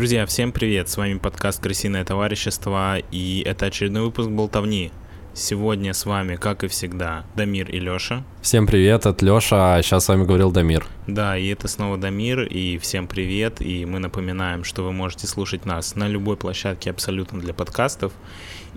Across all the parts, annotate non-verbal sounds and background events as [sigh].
Друзья, всем привет! С вами подкаст «Крысиное товарищество» и это очередной выпуск «Болтовни». Сегодня с вами, как и всегда, Дамир и Лёша. Всем привет, это Лёша, а сейчас с вами говорил Дамир. Да, и это снова Дамир, и всем привет, и мы напоминаем, что вы можете слушать нас на любой площадке абсолютно для подкастов,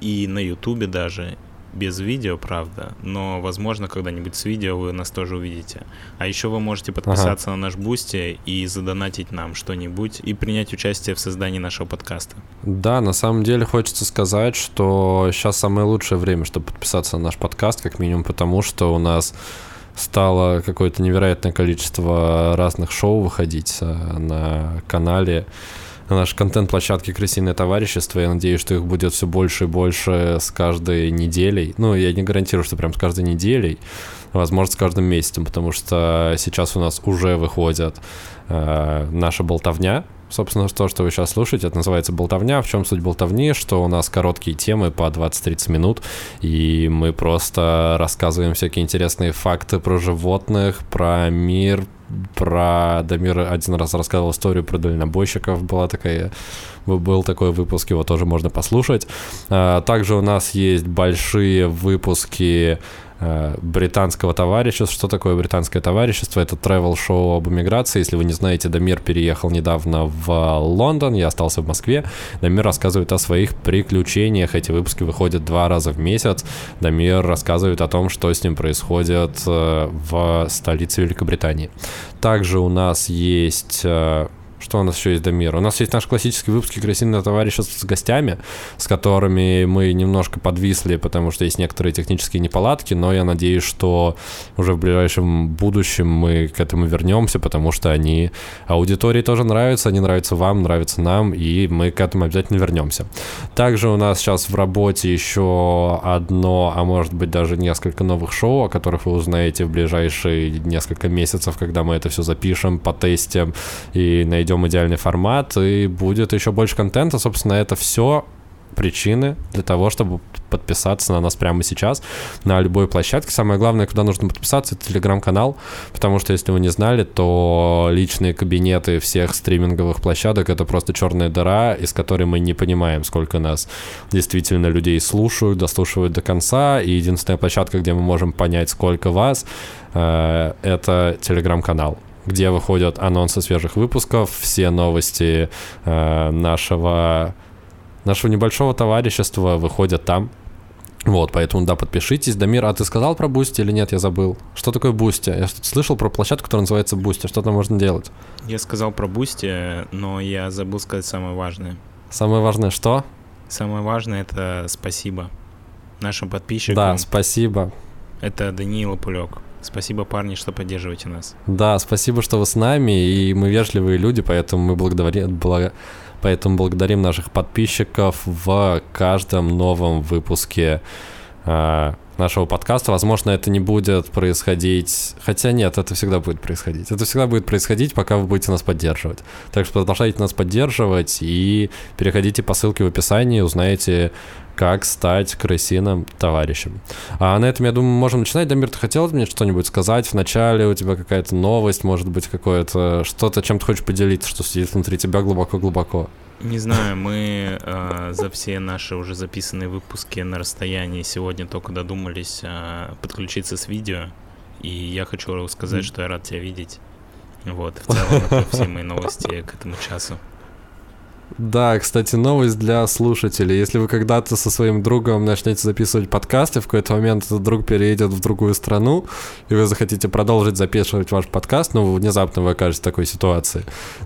и на ютубе даже, без видео, правда, но, возможно, когда-нибудь с видео вы нас тоже увидите. А еще вы можете подписаться ага. на наш Boosty и задонатить нам что-нибудь и принять участие в создании нашего подкаста. Да, на самом деле хочется сказать, что сейчас самое лучшее время, чтобы подписаться на наш подкаст, как минимум потому, что у нас стало какое-то невероятное количество разных шоу выходить э, на канале на нашей контент-площадке «Крысиное товарищество». Я надеюсь, что их будет все больше и больше с каждой неделей. Ну, я не гарантирую, что прям с каждой неделей, возможно, с каждым месяцем, потому что сейчас у нас уже выходит э, наша болтовня, собственно, то, что вы сейчас слушаете, это называется болтовня. В чем суть болтовни? Что у нас короткие темы по 20-30 минут, и мы просто рассказываем всякие интересные факты про животных, про мир, про Дамир один раз рассказывал историю про дальнобойщиков, была такая, был такой выпуск, его тоже можно послушать. А, также у нас есть большие выпуски британского товарищества. Что такое британское товарищество? Это travel-шоу об эмиграции. Если вы не знаете, Дамир переехал недавно в Лондон, я остался в Москве. Дамир рассказывает о своих приключениях. Эти выпуски выходят два раза в месяц. Дамир рассказывает о том, что с ним происходит э, в столице Великобритании. Также у нас есть э, что у нас еще есть до мира? У нас есть наш классический выпуск «Крысиное товарищество» с гостями, с которыми мы немножко подвисли, потому что есть некоторые технические неполадки, но я надеюсь, что уже в ближайшем будущем мы к этому вернемся, потому что они аудитории тоже нравятся, они нравятся вам, нравятся нам, и мы к этому обязательно вернемся. Также у нас сейчас в работе еще одно, а может быть даже несколько новых шоу, о которых вы узнаете в ближайшие несколько месяцев, когда мы это все запишем, потестим и найдем найдем идеальный формат, и будет еще больше контента. Собственно, это все причины для того, чтобы подписаться на нас прямо сейчас на любой площадке. Самое главное, куда нужно подписаться, это телеграм-канал, потому что, если вы не знали, то личные кабинеты всех стриминговых площадок — это просто черная дыра, из которой мы не понимаем, сколько нас действительно людей слушают, дослушивают до конца, и единственная площадка, где мы можем понять, сколько вас, э, это телеграм-канал где выходят анонсы свежих выпусков, все новости э, нашего, нашего небольшого товарищества выходят там. Вот, поэтому, да, подпишитесь. Дамир, а ты сказал про Boosty или нет? Я забыл. Что такое Boosty? Я слышал про площадку, которая называется Boosty. Что там можно делать? Я сказал про Boosty, но я забыл сказать самое важное. Самое важное что? Самое важное — это спасибо нашим подписчикам. Да, спасибо. Это Даниил Пулек. Спасибо, парни, что поддерживаете нас. Да, спасибо, что вы с нами, и мы вежливые люди, поэтому мы благодарим, благо, поэтому благодарим наших подписчиков в каждом новом выпуске э, нашего подкаста. Возможно, это не будет происходить... Хотя нет, это всегда будет происходить. Это всегда будет происходить, пока вы будете нас поддерживать. Так что продолжайте нас поддерживать и переходите по ссылке в описании, узнаете как стать крысиным товарищем. А на этом, я думаю, можем начинать. Дамир, ты хотел мне что-нибудь сказать? В начале у тебя какая-то новость, может быть, какое-то что-то, чем ты хочешь поделиться, что сидит внутри тебя глубоко-глубоко? Не знаю, мы э, за все наши уже записанные выпуски на расстоянии сегодня только додумались э, подключиться с видео. И я хочу сказать, что я рад тебя видеть. Вот, в целом, все мои новости к этому часу. Да, кстати, новость для слушателей. Если вы когда-то со своим другом начнете записывать подкасты, в какой-то момент этот друг переедет в другую страну, и вы захотите продолжить записывать ваш подкаст, ну, внезапно вы окажетесь в такой ситуации,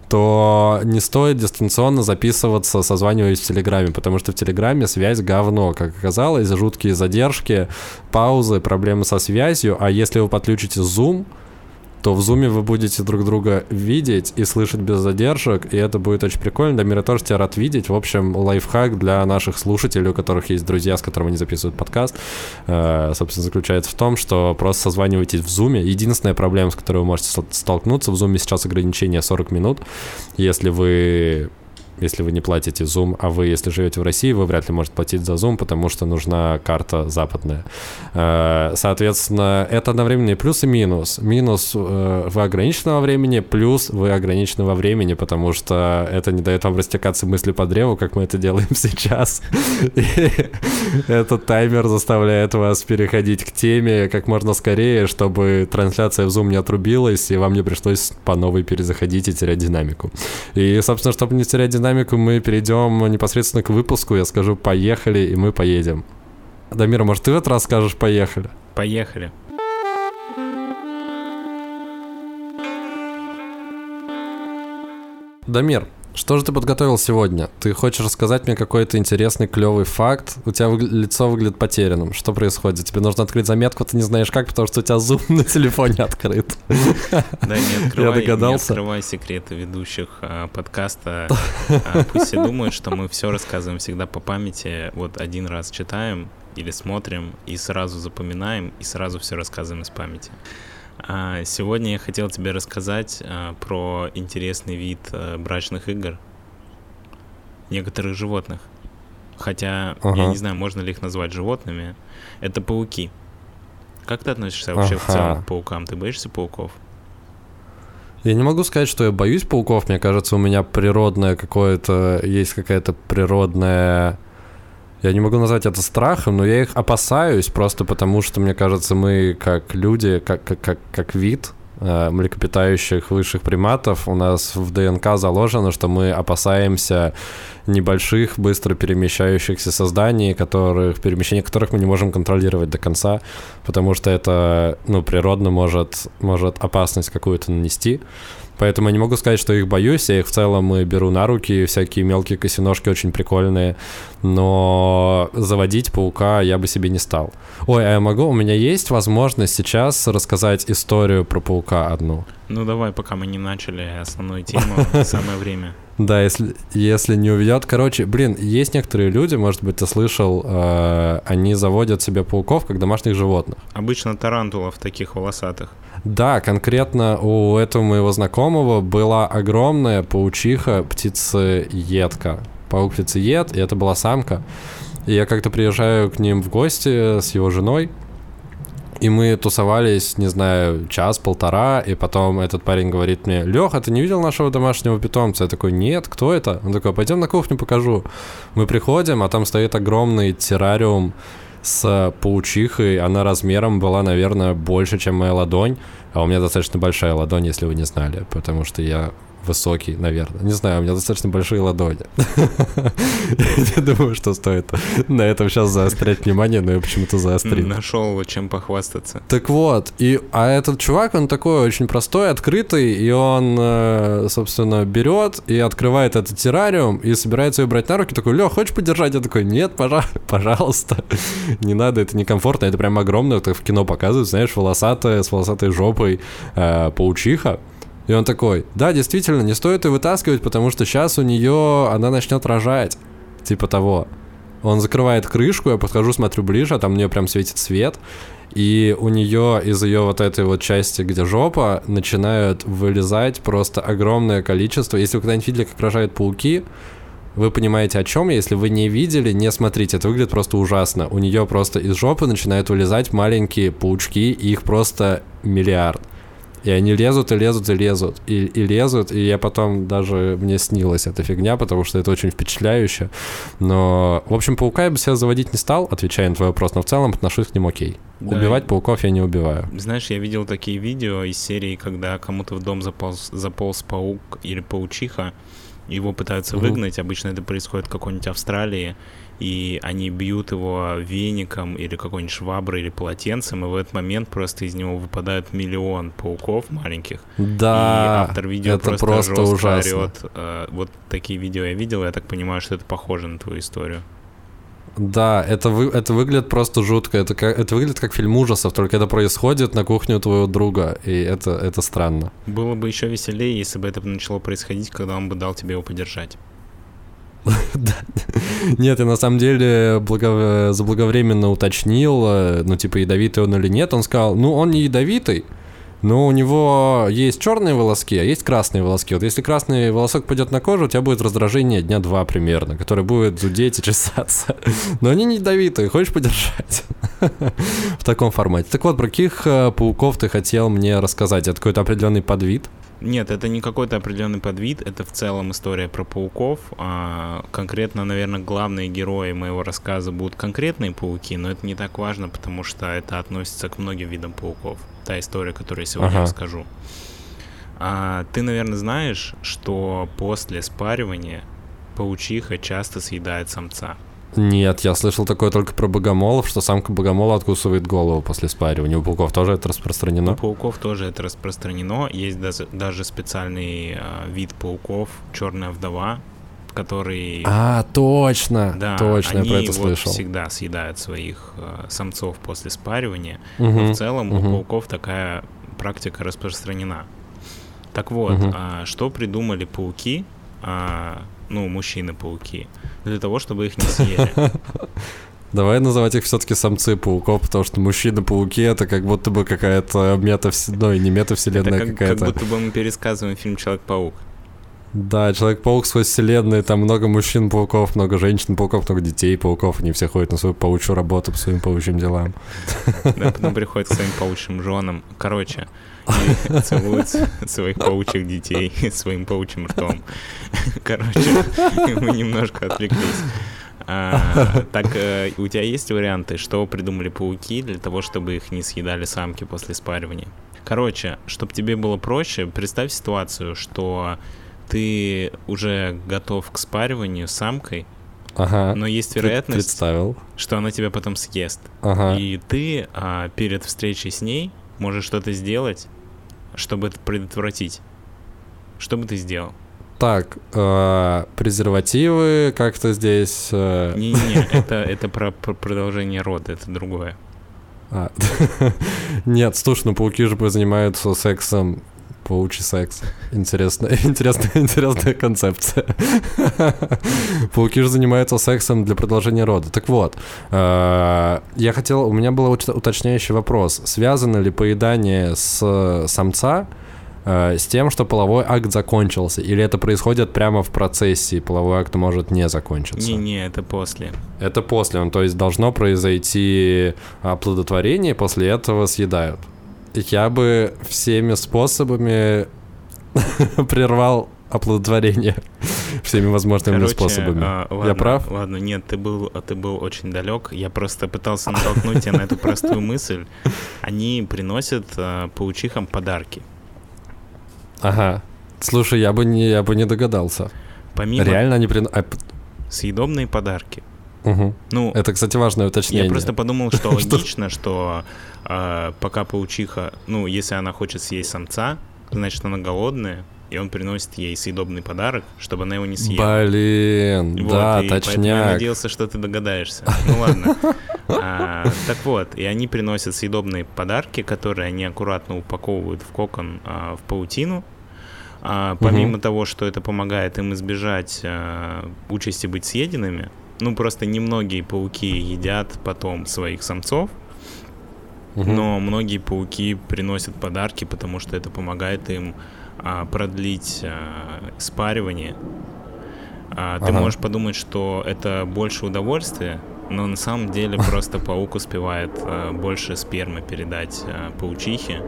то не стоит дистанционно записываться, созваниваясь в Телеграме, потому что в Телеграме связь говно, как оказалось, жуткие задержки, паузы, проблемы со связью, а если вы подключите Zoom, то в зуме вы будете друг друга видеть и слышать без задержек, и это будет очень прикольно. Дамир, тоже тебя рад видеть. В общем, лайфхак для наших слушателей, у которых есть друзья, с которыми они записывают подкаст, э, собственно, заключается в том, что просто созванивайтесь в зуме. Единственная проблема, с которой вы можете столкнуться, в зуме сейчас ограничение 40 минут. Если вы если вы не платите Zoom, а вы, если живете в России, вы вряд ли можете платить за Zoom, потому что нужна карта западная. Э, соответственно, это одновременно и плюс, и минус. Минус э, вы ограничены во времени, плюс вы ограничены во времени, потому что это не дает вам растекаться мысли по древу, как мы это делаем [laughs] сейчас. Этот таймер заставляет вас переходить к теме как можно скорее, чтобы трансляция в Zoom не отрубилась, и вам не пришлось по новой перезаходить и терять динамику. И, собственно, чтобы не терять динамику, динамику мы перейдем непосредственно к выпуску. Я скажу «поехали», и мы поедем. Дамир, может, ты в этот раз скажешь «поехали»? Поехали. Дамир, что же ты подготовил сегодня? Ты хочешь рассказать мне какой-то интересный, клевый факт? У тебя выгля- лицо выглядит потерянным. Что происходит? Тебе нужно открыть заметку, ты не знаешь как, потому что у тебя зум [laughs] на телефоне открыт. Да, не открывай, Я догадался. не открывай секреты ведущих а, подкаста. А, пусть все думают, что мы все рассказываем всегда по памяти. Вот один раз читаем или смотрим, и сразу запоминаем, и сразу все рассказываем из памяти. А, сегодня я хотел тебе рассказать а, про интересный вид а, брачных игр некоторых животных. Хотя ага. я не знаю, можно ли их назвать животными. Это пауки. Как ты относишься вообще ага. в целом к паукам? Ты боишься пауков? Я не могу сказать, что я боюсь пауков. Мне кажется, у меня природное какое-то... Есть какая-то природная я не могу назвать это страхом, но я их опасаюсь просто потому, что, мне кажется, мы как люди, как, как, как, как вид э, млекопитающих высших приматов, у нас в ДНК заложено, что мы опасаемся небольших, быстро перемещающихся созданий, которых, перемещение которых мы не можем контролировать до конца, потому что это, ну, природно может, может опасность какую-то нанести. Поэтому я не могу сказать, что их боюсь. Я их в целом беру на руки. Всякие мелкие косиножки очень прикольные. Но заводить паука я бы себе не стал. Ой, а я могу? У меня есть возможность сейчас рассказать историю про паука одну. Ну давай, пока мы не начали основную [laughs] тему, самое время. Да, если, если не уведет. Короче, блин, есть некоторые люди, может быть, ты слышал, э, они заводят себе пауков как домашних животных. Обычно тарантулов таких волосатых. Да, конкретно у этого моего знакомого была огромная паучиха птицеедка. Паук птицеед, и это была самка. И я как-то приезжаю к ним в гости с его женой, и мы тусовались, не знаю, час-полтора, и потом этот парень говорит мне, Леха, ты не видел нашего домашнего питомца? Я такой, нет, кто это? Он такой, пойдем на кухню покажу. Мы приходим, а там стоит огромный террариум с паучихой. Она размером была, наверное, больше, чем моя ладонь. А у меня достаточно большая ладонь, если вы не знали, потому что я высокий, наверное. Не знаю, у меня достаточно большие ладони. [laughs] Я думаю, что стоит на этом сейчас заострять внимание, но я почему-то заострил. Нашел чем похвастаться. Так вот, и, а этот чувак, он такой очень простой, открытый, и он, э, собственно, берет и открывает этот террариум и собирается ее брать на руки, такой, Лех, хочешь подержать? Я такой, нет, [laughs] пожалуйста. [laughs] Не надо, это некомфортно, это прям огромное, так в кино показывают, знаешь, волосатая, с волосатой жопой э, паучиха. И он такой, да, действительно, не стоит ее вытаскивать, потому что сейчас у нее она начнет рожать. Типа того. Он закрывает крышку, я подхожу, смотрю ближе, а там нее прям светит свет. И у нее из ее вот этой вот части, где жопа, начинают вылезать просто огромное количество. Если вы когда-нибудь видели, как рожают пауки, вы понимаете, о чем. Если вы не видели, не смотрите. Это выглядит просто ужасно. У нее просто из жопы начинают вылезать маленькие паучки, и их просто миллиард. И они лезут, и лезут, и лезут, и, и лезут, и я потом даже, мне снилась эта фигня, потому что это очень впечатляюще. Но, в общем, паука я бы себя заводить не стал, отвечая на твой вопрос, но в целом отношусь к ним окей. Да. Убивать пауков я не убиваю. Знаешь, я видел такие видео из серии, когда кому-то в дом заполз, заполз паук или паучиха, его пытаются выгнать, обычно это происходит в какой-нибудь Австралии, и они бьют его веником или какой-нибудь шваброй или полотенцем, и в этот момент просто из него выпадают миллион пауков маленьких. Да, и автор видео это просто, просто ужасно. орет. Э, вот такие видео я видел, я так понимаю, что это похоже на твою историю. Да, это, вы, это выглядит просто жутко. Это, как, это выглядит как фильм ужасов, только это происходит на кухне у твоего друга, и это, это странно. Было бы еще веселее, если бы это начало происходить, когда он бы дал тебе его подержать. [laughs] Нет, я на самом деле благо... заблаговременно уточнил, э, ну, типа, ядовитый он или нет. Он сказал, ну, он не ядовитый, но у него есть черные волоски, а есть красные волоски. Вот если красный волосок пойдет на кожу, у тебя будет раздражение дня два примерно, которое будет зудеть и чесаться. [laughs] Но они не ядовитые, хочешь подержать? [laughs] В таком формате. Так вот, про каких э, пауков ты хотел мне рассказать? Это какой-то определенный подвид? Нет, это не какой-то определенный подвид, это в целом история про пауков. А, конкретно, наверное, главные герои моего рассказа будут конкретные пауки, но это не так важно, потому что это относится к многим видам пауков. Та история, которую я сегодня ага. расскажу. А, ты, наверное, знаешь, что после спаривания паучиха часто съедает самца. Нет, я слышал такое только про богомолов, что самка богомола откусывает голову после спаривания. У пауков тоже это распространено? У пауков тоже это распространено. Есть даже, даже специальный э, вид пауков, черная вдова, который... А, точно, да, точно, они я про это вот слышал. всегда съедают своих э, самцов после спаривания. Угу, Но в целом угу. у пауков такая практика распространена. Так вот, угу. а, что придумали пауки, а, ну, мужчины-пауки, для того, чтобы их не съели. [laughs] Давай называть их все-таки самцы пауков, потому что мужчины-пауки это как будто бы какая-то метавселенная, ну, не метавселенная как, какая-то. Как будто бы мы пересказываем фильм Человек-паук. Да, Человек-паук сквозь вселенную, там много мужчин-пауков, много женщин-пауков, много детей-пауков, они все ходят на свою паучью работу по своим паучьим делам. Да, потом приходят к своим паучьим женам. Короче, и своих паучьих детей своим паучьим ртом. Короче, мы немножко отвлеклись. А, так, э, у тебя есть варианты, что придумали пауки для того, чтобы их не съедали самки после спаривания? Короче, чтобы тебе было проще, представь ситуацию, что ты уже готов к спариванию с самкой, Ага. Но есть вероятность, Представил. что она тебя потом съест. Ага. И ты а, перед встречей с ней можешь что-то сделать, чтобы это предотвратить. Что бы ты сделал? Так, э, презервативы как-то здесь... Э... Не-не, это, [laughs] это про, про продолжение рода, это другое. А. [laughs] Нет, слушай, ну пауки же занимаются сексом Паучий секс. Интересная, [laughs] интересная, интересная концепция. [laughs] Пауки же занимаются сексом для продолжения рода. Так вот, э, я хотел, у меня был уточняющий вопрос. Связано ли поедание с самца э, с тем, что половой акт закончился? Или это происходит прямо в процессе, и половой акт может не закончиться? Не-не, это после. Это после, он, то есть должно произойти оплодотворение, после этого съедают я бы всеми способами [laughs] прервал оплодотворение всеми возможными Короче, способами. А, ладно, я прав? Ладно, нет, ты был, ты был очень далек. Я просто пытался натолкнуть тебя на эту простую мысль. Они приносят а, паучихам подарки. Ага. Слушай, я бы не, я бы не догадался. Помимо... Реально они приносят... Съедобные подарки. Угу. Ну, это, кстати, важное уточнение. Я просто подумал, что [laughs] логично, что э, пока паучиха, ну, если она хочет съесть самца, значит, она голодная, и он приносит ей съедобный подарок, чтобы она его не съела. Блин, вот, да, и точняк. я надеялся, что ты догадаешься. Ну ладно. [laughs] А, так вот, и они приносят съедобные подарки, которые они аккуратно упаковывают в кокон а, в паутину. А, помимо угу. того, что это помогает им избежать а, участи быть съеденными, ну, просто немногие пауки едят потом своих самцов, угу. но многие пауки приносят подарки, потому что это помогает им а, продлить а, спаривание. А, ты ага. можешь подумать, что это больше удовольствия, но на самом деле [laughs] просто паук успевает а, больше спермы передать а, паучихе.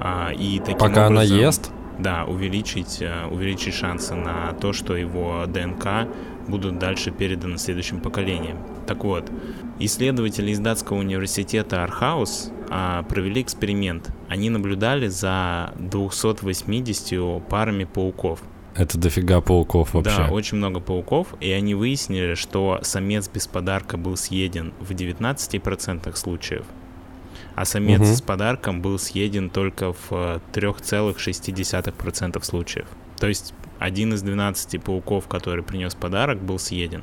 А, и таким Пока образом, она ест? Да, увеличить, а, увеличить шансы на то, что его ДНК будут дальше переданы следующим поколениям. Так вот, исследователи из датского университета Орхус а, провели эксперимент. Они наблюдали за 280 парами пауков. Это дофига пауков вообще. Да, очень много пауков, и они выяснили, что самец без подарка был съеден в 19% случаев, а самец угу. с подарком был съеден только в 3,6% случаев. То есть один из 12 пауков, который принес подарок, был съеден.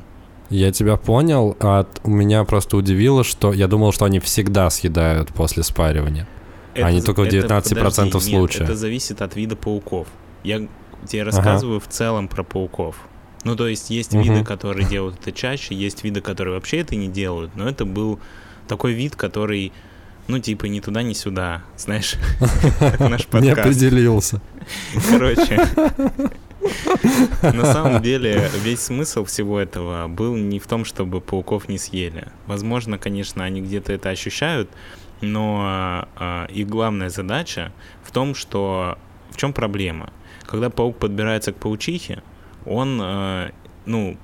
Я тебя понял, а у меня просто удивило, что я думал, что они всегда съедают после спаривания. Это, они только в 19% подожди, случаев. Нет, это зависит от вида пауков. Я тебе рассказываю ага. в целом про пауков. Ну, то есть есть угу. виды, которые делают это чаще, есть виды, которые вообще это не делают, но это был такой вид, который Ну, типа, ни туда, ни сюда, знаешь, [laughs] наш подкаст. Не определился. Короче, [laughs] на самом деле, весь смысл всего этого был не в том, чтобы пауков не съели. Возможно, конечно, они где-то это ощущают, но э, их главная задача в том, что в чем проблема? Когда паук подбирается к паучихе, он, э, ну,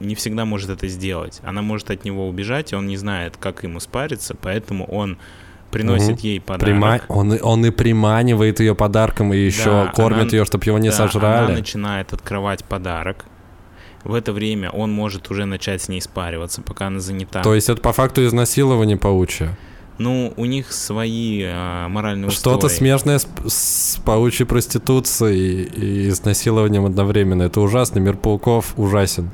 не всегда может это сделать. Она может от него убежать, и он не знает, как ему спариться, поэтому он приносит угу. ей подарок. Прима... Он, он и приманивает ее подарком, и еще да, кормит она... ее, чтобы его не да, сожрали. Она начинает открывать подарок. В это время он может уже начать с ней спариваться, пока она занята. То есть это по факту изнасилование паучье? Ну, у них свои а, моральные Что-то смежное с, с паучьей проституцией и изнасилованием одновременно. Это ужасно. Мир пауков ужасен.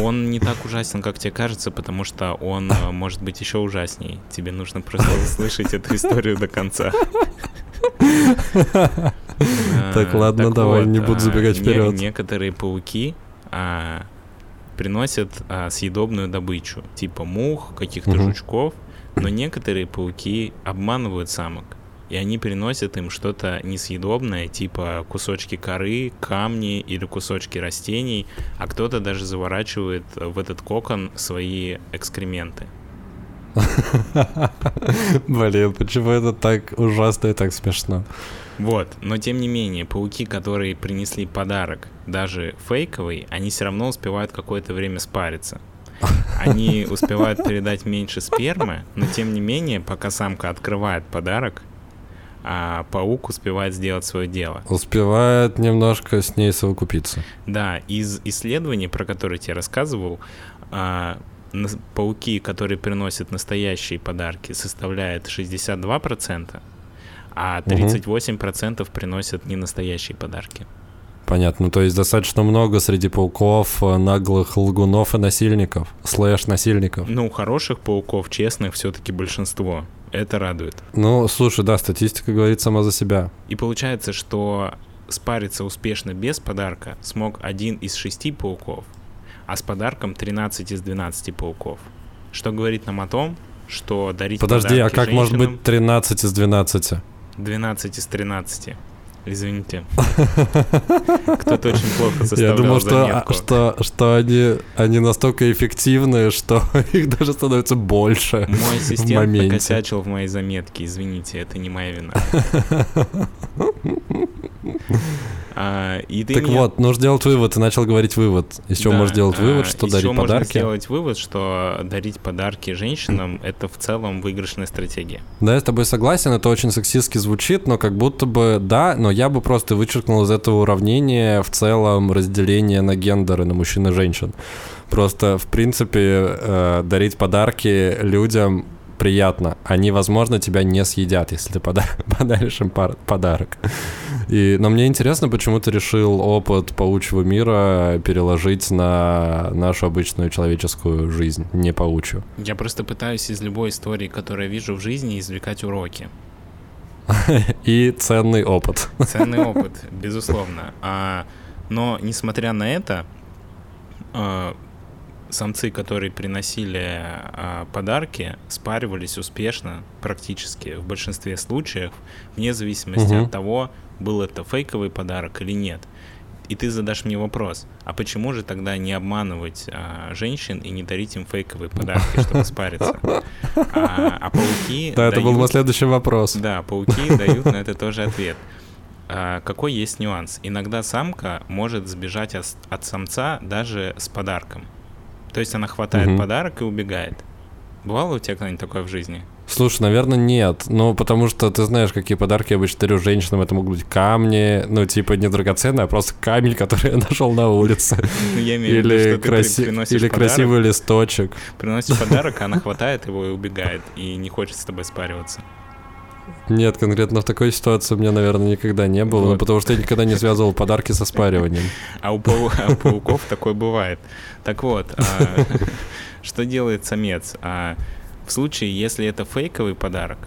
Он не так ужасен, как тебе кажется, потому что он э, может быть еще ужасней. Тебе нужно просто [laughs] услышать эту историю до конца. [laughs] Так, ладно, давай, не буду забегать вперед. Некоторые пауки а, приносят а, съедобную добычу, типа мух, каких-то жучков, но некоторые пауки обманывают самок и они приносят им что-то несъедобное, типа кусочки коры, камни или кусочки растений, а кто-то даже заворачивает в этот кокон свои экскременты. [laughs] Блин, почему это так ужасно и так смешно? Вот, но тем не менее, пауки, которые принесли подарок, даже фейковый, они все равно успевают какое-то время спариться. Они [laughs] успевают передать меньше спермы, но тем не менее, пока самка открывает подарок, а паук успевает сделать свое дело. Успевает немножко с ней совокупиться. Да, из исследований, про которые я рассказывал, а, пауки, которые приносят настоящие подарки, составляют 62%, а 38% угу. приносят ненастоящие подарки. Понятно, то есть достаточно много среди пауков э, наглых лгунов и насильников, слэш-насильников. Ну, хороших пауков, честных, все-таки большинство. Это радует. Ну, слушай, да, статистика говорит сама за себя. И получается, что спариться успешно без подарка смог один из шести пауков, а с подарком 13 из 12 пауков. Что говорит нам о том, что дарить Подожди, а как может быть 13 из 12? 12 из 13. Извините. Кто-то очень плохо составлял Я думал, что, что, что они, они настолько эффективны, что [laughs] их даже становится больше Мой ассистент накосячил в моей заметке. Извините, это не моя вина. [laughs] А, и ты так меня... вот, нужно сделать вывод. Ты начал говорить вывод. Из чего да, можешь сделать а, вывод, что дарить подарки? Можно сделать вывод, что дарить подарки женщинам — это в целом выигрышная стратегия. Да, я с тобой согласен. Это очень сексистски звучит, но как будто бы да, но я бы просто вычеркнул из этого уравнения в целом разделение на гендеры, на мужчин и женщин. Просто, в принципе, э, дарить подарки людям приятно. Они, возможно, тебя не съедят, если ты пода- [laughs] подаришь им пар- подарок. И, но мне интересно, почему ты решил опыт паучьего мира переложить на нашу обычную человеческую жизнь, не паучью. Я просто пытаюсь из любой истории, которую я вижу в жизни, извлекать уроки. [laughs] И ценный опыт. [laughs] Ценный опыт, безусловно. А, но, несмотря на это, а, самцы, которые приносили а, подарки, спаривались успешно, практически в большинстве случаев, вне зависимости угу. от того, был это фейковый подарок или нет. И ты задашь мне вопрос, а почему же тогда не обманывать а, женщин и не дарить им фейковые подарки, чтобы [laughs] спариться? А, а пауки... [laughs] Да, это был мой следующий вопрос. Да, пауки [laughs] дают на это тоже ответ. А, какой есть нюанс? Иногда самка может сбежать от, от самца даже с подарком. То есть она хватает угу. подарок и убегает. Бывало у тебя когда-нибудь такое в жизни? Слушай, наверное, нет. Ну, потому что ты знаешь, какие подарки я обычно дарю женщинам. Это могут быть камни, ну, типа, не драгоценные, а просто камень, [laughs] который я нашел на улице. Ну, я имею в виду, что краси... Или красивый листочек. Приносишь подарок, а она [laughs] хватает его и убегает, и не хочет с тобой спариваться. Нет, конкретно в такой ситуации у меня, наверное, никогда не было, вот. потому что я никогда не связывал подарки со спариванием. А у, пау... а у пауков такое бывает. Так вот, а, [laughs] что делает самец? А, в случае, если это фейковый подарок,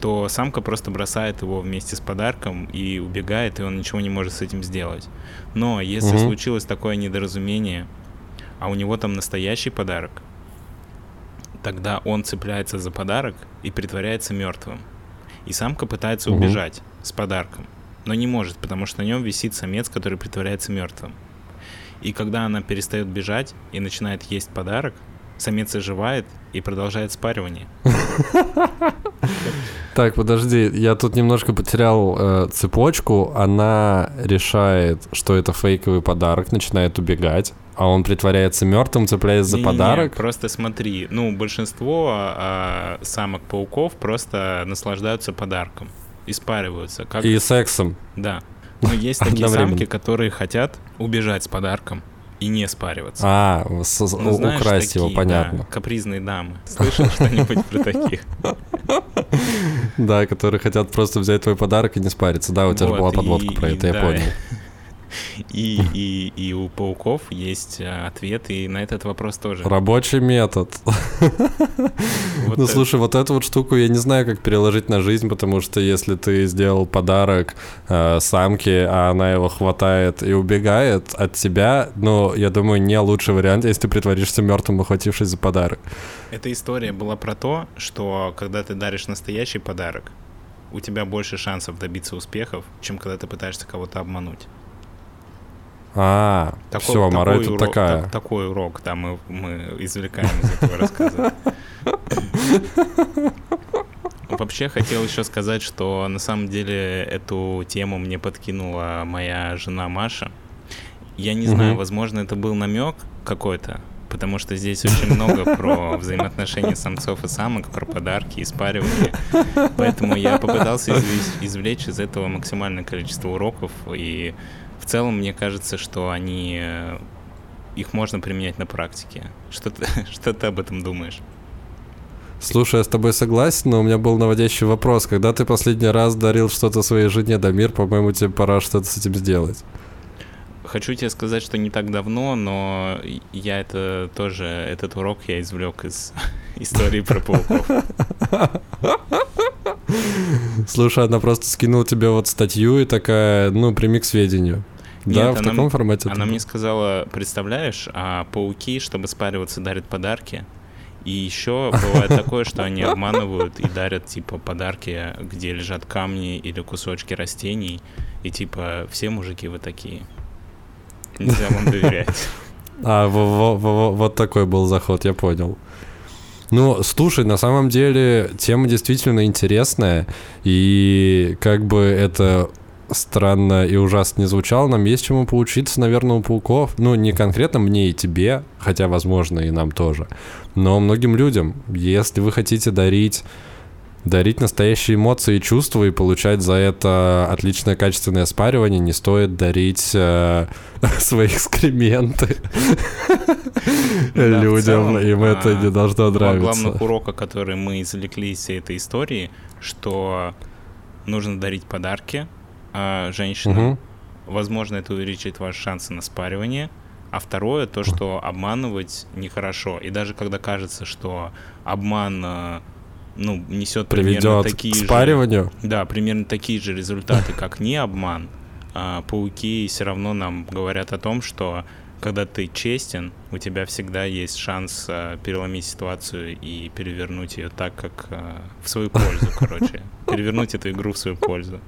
то самка просто бросает его вместе с подарком и убегает, и он ничего не может с этим сделать. Но если угу. случилось такое недоразумение, а у него там настоящий подарок, тогда он цепляется за подарок и притворяется мертвым. И самка пытается угу. убежать с подарком, но не может, потому что на нем висит самец, который притворяется мертвым. И когда она перестает бежать и начинает есть подарок, самец оживает и продолжает спаривание. [laughs] Так, подожди, я тут немножко потерял э, цепочку. Она решает, что это фейковый подарок, начинает убегать, а он притворяется мертвым, цепляясь за не, подарок. Не, просто смотри, ну большинство а, самок пауков просто наслаждаются подарком, испариваются. Как... И сексом. Да. Но есть такие самки, которые хотят убежать с подарком и не спариваться. А, с, ну, знаешь, украсть такие, его, понятно. Да, капризные дамы. Слышал что-нибудь про таких? [laughs] Да, которые хотят просто взять твой подарок и не спариться. Да, у тебя же была подводка про это, я понял. И, и, и у пауков есть э, ответ и на этот вопрос тоже. Рабочий метод. [laughs] Вот ну, это. слушай, вот эту вот штуку я не знаю, как переложить на жизнь, потому что если ты сделал подарок э, самке, а она его хватает и убегает от тебя, ну, я думаю, не лучший вариант, если ты притворишься мертвым, ухватившись за подарок. Эта история была про то, что когда ты даришь настоящий подарок, у тебя больше шансов добиться успехов, чем когда ты пытаешься кого-то обмануть. А, такой, все, мораль тут такая. Так, такой урок, да, мы, мы извлекаем из этого рассказа. Вообще хотел еще сказать, что на самом деле эту тему мне подкинула моя жена Маша. Я не знаю, возможно, это был намек какой-то, потому что здесь очень много про взаимоотношения самцов и самок, про подарки и спаривание. Поэтому я попытался извлечь из этого максимальное количество уроков и в целом, мне кажется, что они э, их можно применять на практике. Что ты, [laughs] что ты об этом думаешь? Слушай, я с тобой согласен, но у меня был наводящий вопрос. Когда ты последний раз дарил что-то своей жене, Дамир, по-моему, тебе пора что-то с этим сделать. Хочу тебе сказать, что не так давно, но я это тоже, этот урок я извлек из [laughs] истории про пауков. [laughs] Слушай, она просто скинула тебе вот статью и такая, ну, прими к сведению. Нет, да, в она, таком формате. Она мне сказала, представляешь, а пауки, чтобы спариваться, дарят подарки. И еще бывает [laughs] такое, что они обманывают и дарят, типа, подарки, где лежат камни или кусочки растений. И, типа, все мужики вы такие. Нельзя вам доверять. [laughs] А, вот такой был заход, я понял. Ну, слушай, на самом деле тема действительно интересная, и как бы это странно и ужасно не звучало, нам есть чему поучиться, наверное, у пауков. Ну, не конкретно мне и тебе, хотя, возможно, и нам тоже, но многим людям. Если вы хотите дарить дарить настоящие эмоции и чувства и получать за это отличное качественное спаривание, не стоит дарить э, [laughs] свои экскременты людям, им это не должно нравиться. Два главных урока, которые мы извлекли из всей этой истории, что нужно дарить подарки э, женщинам. Возможно, это увеличит ваши шансы на спаривание. А второе, то, что обманывать нехорошо. И даже когда кажется, что обман э, ну, несет примерно такие к спариванию. же... Да, примерно такие же результаты, как не обман. А пауки все равно нам говорят о том, что когда ты честен, у тебя всегда есть шанс а, переломить ситуацию и перевернуть ее так, как а, в свою пользу, [laughs] короче. Перевернуть эту игру в свою пользу.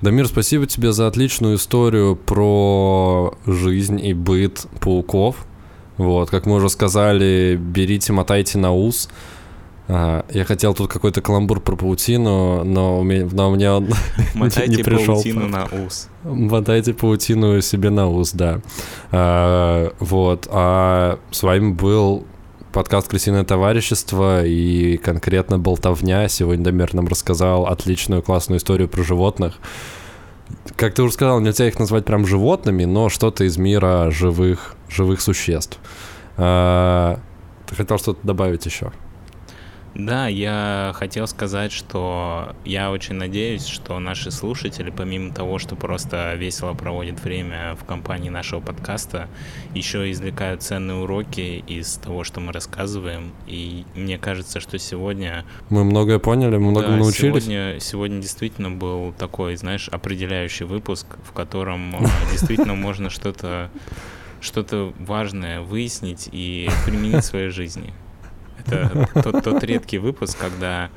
Дамир, спасибо тебе за отличную историю про жизнь и быт пауков. Вот, как мы уже сказали, берите, мотайте на ус. А, я хотел тут какой-то каламбур про паутину, но у меня, но у меня он [laughs] Мотайте не пришел. паутину на ус. Мотайте паутину себе на ус, да. А, вот. А с вами был подкаст «Крысиное товарищество» и конкретно «Болтовня». Сегодня Дамир нам рассказал отличную классную историю про животных. Как ты уже сказал, нельзя их назвать прям животными, но что-то из мира живых, живых существ. А, ты хотел что-то добавить еще? Да, я хотел сказать, что я очень надеюсь, что наши слушатели, помимо того, что просто весело проводят время в компании нашего подкаста, еще извлекают ценные уроки из того, что мы рассказываем. И мне кажется, что сегодня... Мы многое поняли, мы многому да, научились. Сегодня, сегодня действительно был такой, знаешь, определяющий выпуск, в котором э, действительно можно что-то что-то важное выяснить и применить в своей жизни. Это тот, тот редкий выпуск, когда,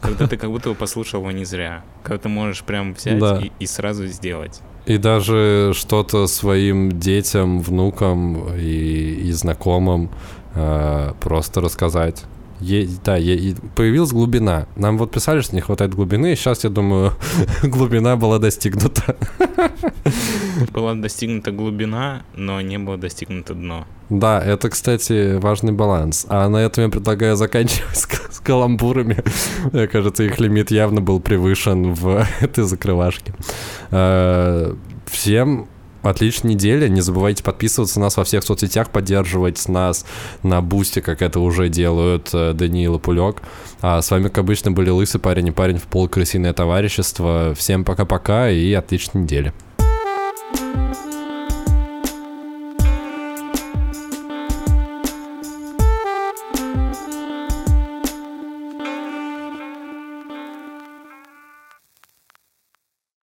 когда ты как будто бы послушал его не зря. Когда ты можешь прям взять да. и, и сразу сделать. И даже что-то своим детям, внукам и, и знакомым э, просто рассказать. Е, да, е, появилась глубина. Нам вот писали, что не хватает глубины, и сейчас, я думаю, [laughs] глубина была достигнута. Была достигнута глубина, но не было достигнуто дно. Да, это, кстати, важный баланс. А на этом я предлагаю заканчивать с, с каламбурами. [laughs] Мне кажется, их лимит явно был превышен в [laughs] этой закрывашке. Э, всем отличной недели. Не забывайте подписываться на нас во всех соцсетях, поддерживать нас на бусте, как это уже делают э, Даниил и Пулек. А с вами, как обычно, были Лысый парень и парень в полукрысиное товарищество. Всем пока-пока и отличной недели.